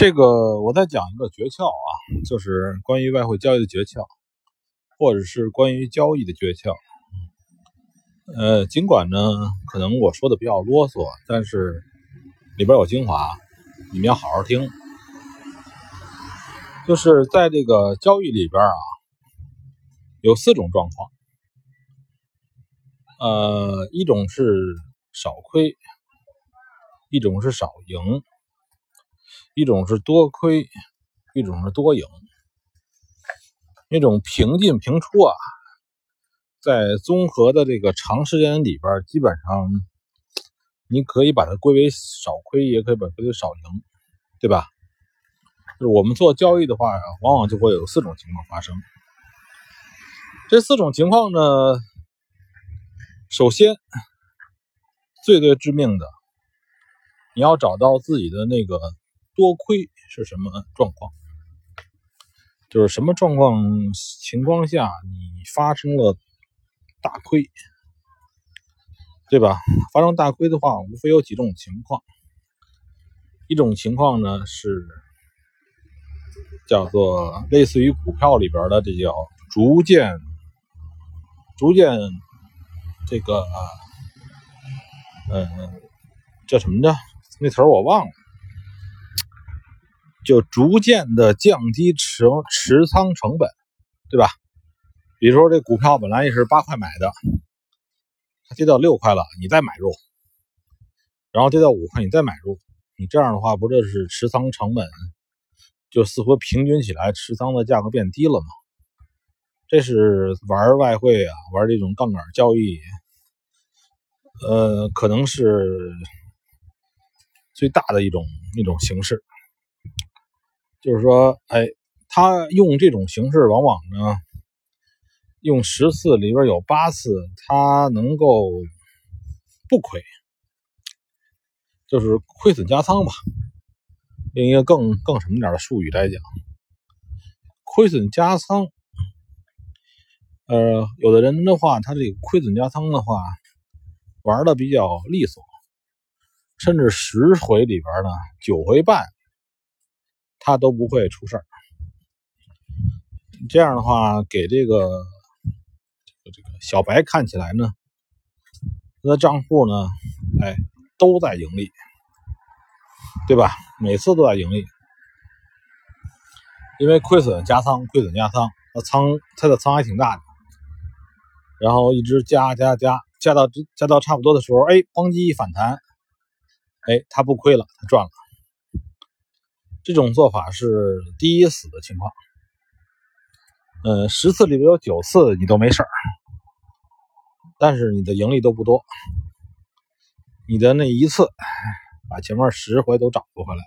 这个我再讲一个诀窍啊，就是关于外汇交易的诀窍，或者是关于交易的诀窍。呃，尽管呢，可能我说的比较啰嗦，但是里边有精华，你们要好好听。就是在这个交易里边啊，有四种状况。呃，一种是少亏，一种是少赢。一种是多亏，一种是多赢，那种平进平出啊，在综合的这个长时间里边，基本上你可以把它归为少亏，也可以把它归为少赢，对吧？就是我们做交易的话，往往就会有四种情况发生。这四种情况呢，首先最最致命的，你要找到自己的那个。多亏是什么状况？就是什么状况情况下你发生了大亏，对吧？发生大亏的话，无非有几种情况。一种情况呢是叫做类似于股票里边的，这叫逐渐、逐渐这个呃，叫什么着？那词我忘了。就逐渐的降低持持仓成本，对吧？比如说这股票本来也是八块买的，它跌到六块了，你再买入，然后跌到五块，你再买入，你这样的话，不就是持仓成本就似乎平均起来，持仓的价格变低了吗？这是玩外汇啊，玩这种杠杆交易，呃，可能是最大的一种一种形式。就是说，哎，他用这种形式，往往呢，用十次里边有八次，他能够不亏，就是亏损加仓吧。用一个更更什么点的术语来讲，亏损加仓。呃，有的人的话，他这个亏损加仓的话，玩的比较利索，甚至十回里边呢，九回半。他都不会出事儿，这样的话给这个这个小白看起来呢，他的账户呢，哎，都在盈利，对吧？每次都在盈利，因为亏损加仓，亏损加仓，那仓他的仓还挺大的，然后一直加加加，加到加到差不多的时候，哎，咣叽一反弹，哎，他不亏了，他赚了。这种做法是第一死的情况，呃，十次里边有九次你都没事儿，但是你的盈利都不多，你的那一次把前面十回都找不回来。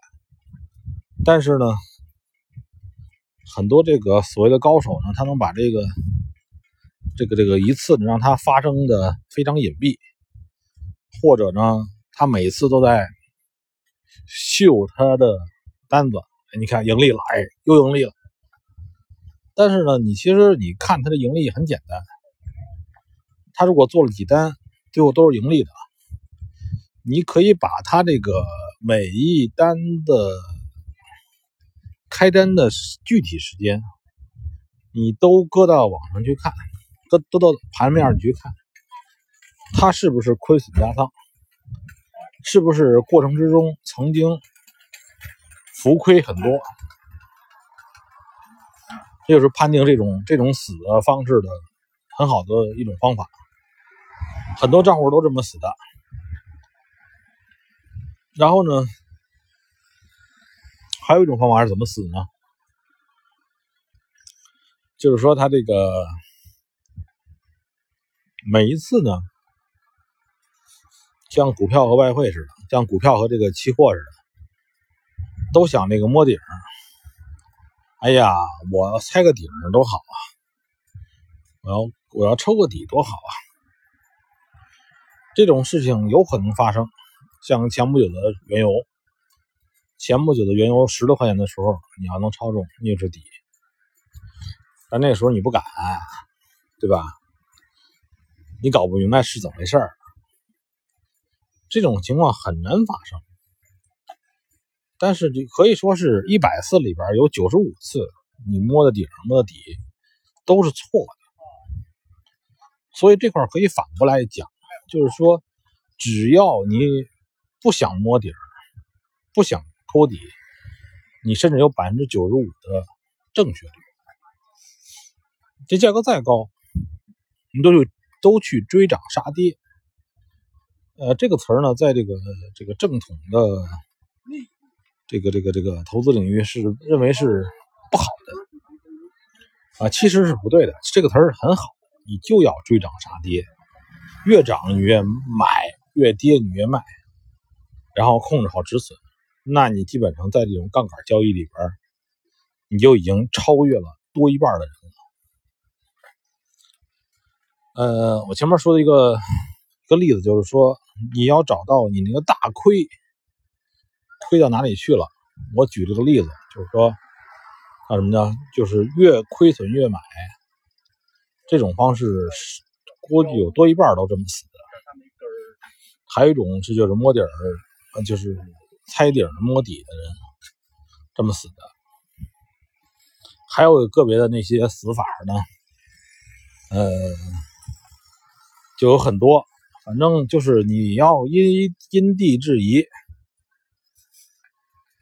但是呢，很多这个所谓的高手呢，他能把这个这个这个一次让它发生的非常隐蔽，或者呢，他每次都在秀他的。单子，你看盈利了，哎，又盈利了。但是呢，你其实你看它的盈利很简单，他如果做了几单，最后都是盈利的，你可以把它这个每一单的开单的具体时间，你都搁到网上去看，搁搁到盘面上去看，它是不是亏损加仓，是不是过程之中曾经。浮亏很多，这就是判定这种这种死的方式的很好的一种方法。很多账户都这么死的。然后呢，还有一种方法是怎么死呢？就是说，他这个每一次呢，像股票和外汇似的，像股票和这个期货似的。都想那个摸顶，哎呀，我要猜个顶多好啊！我要我要抽个底多好啊！这种事情有可能发生，像前不久的原油，前不久的原油十多块钱的时候，你要能抄中，你就是底。但那时候你不敢，对吧？你搞不明白是怎么回事儿，这种情况很难发生。但是你可以说是一百次里边有九十五次你摸的顶摸的底都是错的，所以这块可以反过来讲，就是说只要你不想摸底，不想抠底，你甚至有百分之九十五的正确率。这价格再高，你都去都去追涨杀跌。呃，这个词儿呢，在这个这个正统的这个这个这个投资领域是认为是不好的啊，其实是不对的。这个词儿很好，你就要追涨杀跌，越涨你越买，越跌你越卖，然后控制好止损，那你基本上在这种杠杆交易里边，你就已经超越了多一半的人了。呃，我前面说的一个一个例子就是说。你要找到你那个大亏，亏到哪里去了？我举了个例子，就是说，叫什么呢？就是越亏损越买，这种方式估计有多一半都这么死的。还有一种是就是摸底儿，就是猜底摸底的人这么死的。还有个别的那些死法呢，呃，就有很多。反正就是你要因因地制宜，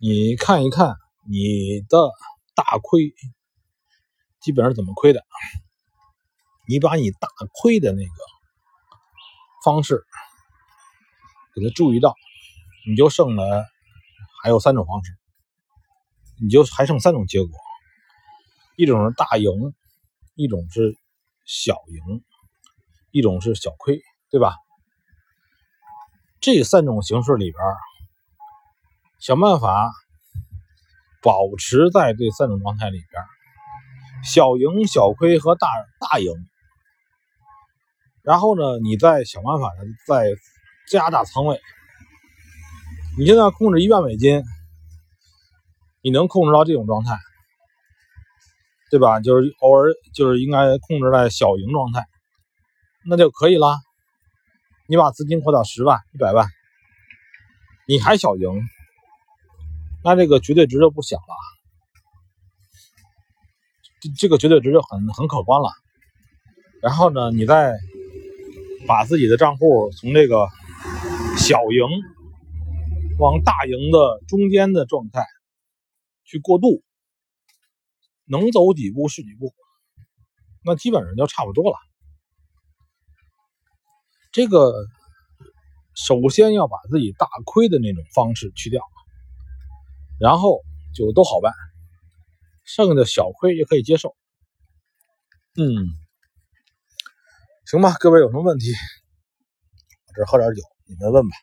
你看一看你的大亏基本上怎么亏的，你把你大亏的那个方式给他注意到，你就剩了还有三种方式，你就还剩三种结果，一种是大赢，一种是小赢，一种是小亏，对吧？这三种形式里边，想办法保持在这三种状态里边，小赢、小亏和大大赢。然后呢，你再想办法的再加大仓位。你现在控制一万美金，你能控制到这种状态，对吧？就是偶尔就是应该控制在小赢状态，那就可以了。你把资金扩到十万、一百万，你还小赢，那这个绝对值就不小了，这个绝对值就很很可观了。然后呢，你再把自己的账户从这个小赢往大赢的中间的状态去过渡，能走几步是几步，那基本上就差不多了。这个首先要把自己大亏的那种方式去掉，然后就都好办，剩的小亏也可以接受。嗯，行吧，各位有什么问题，我这喝点酒，你们问吧。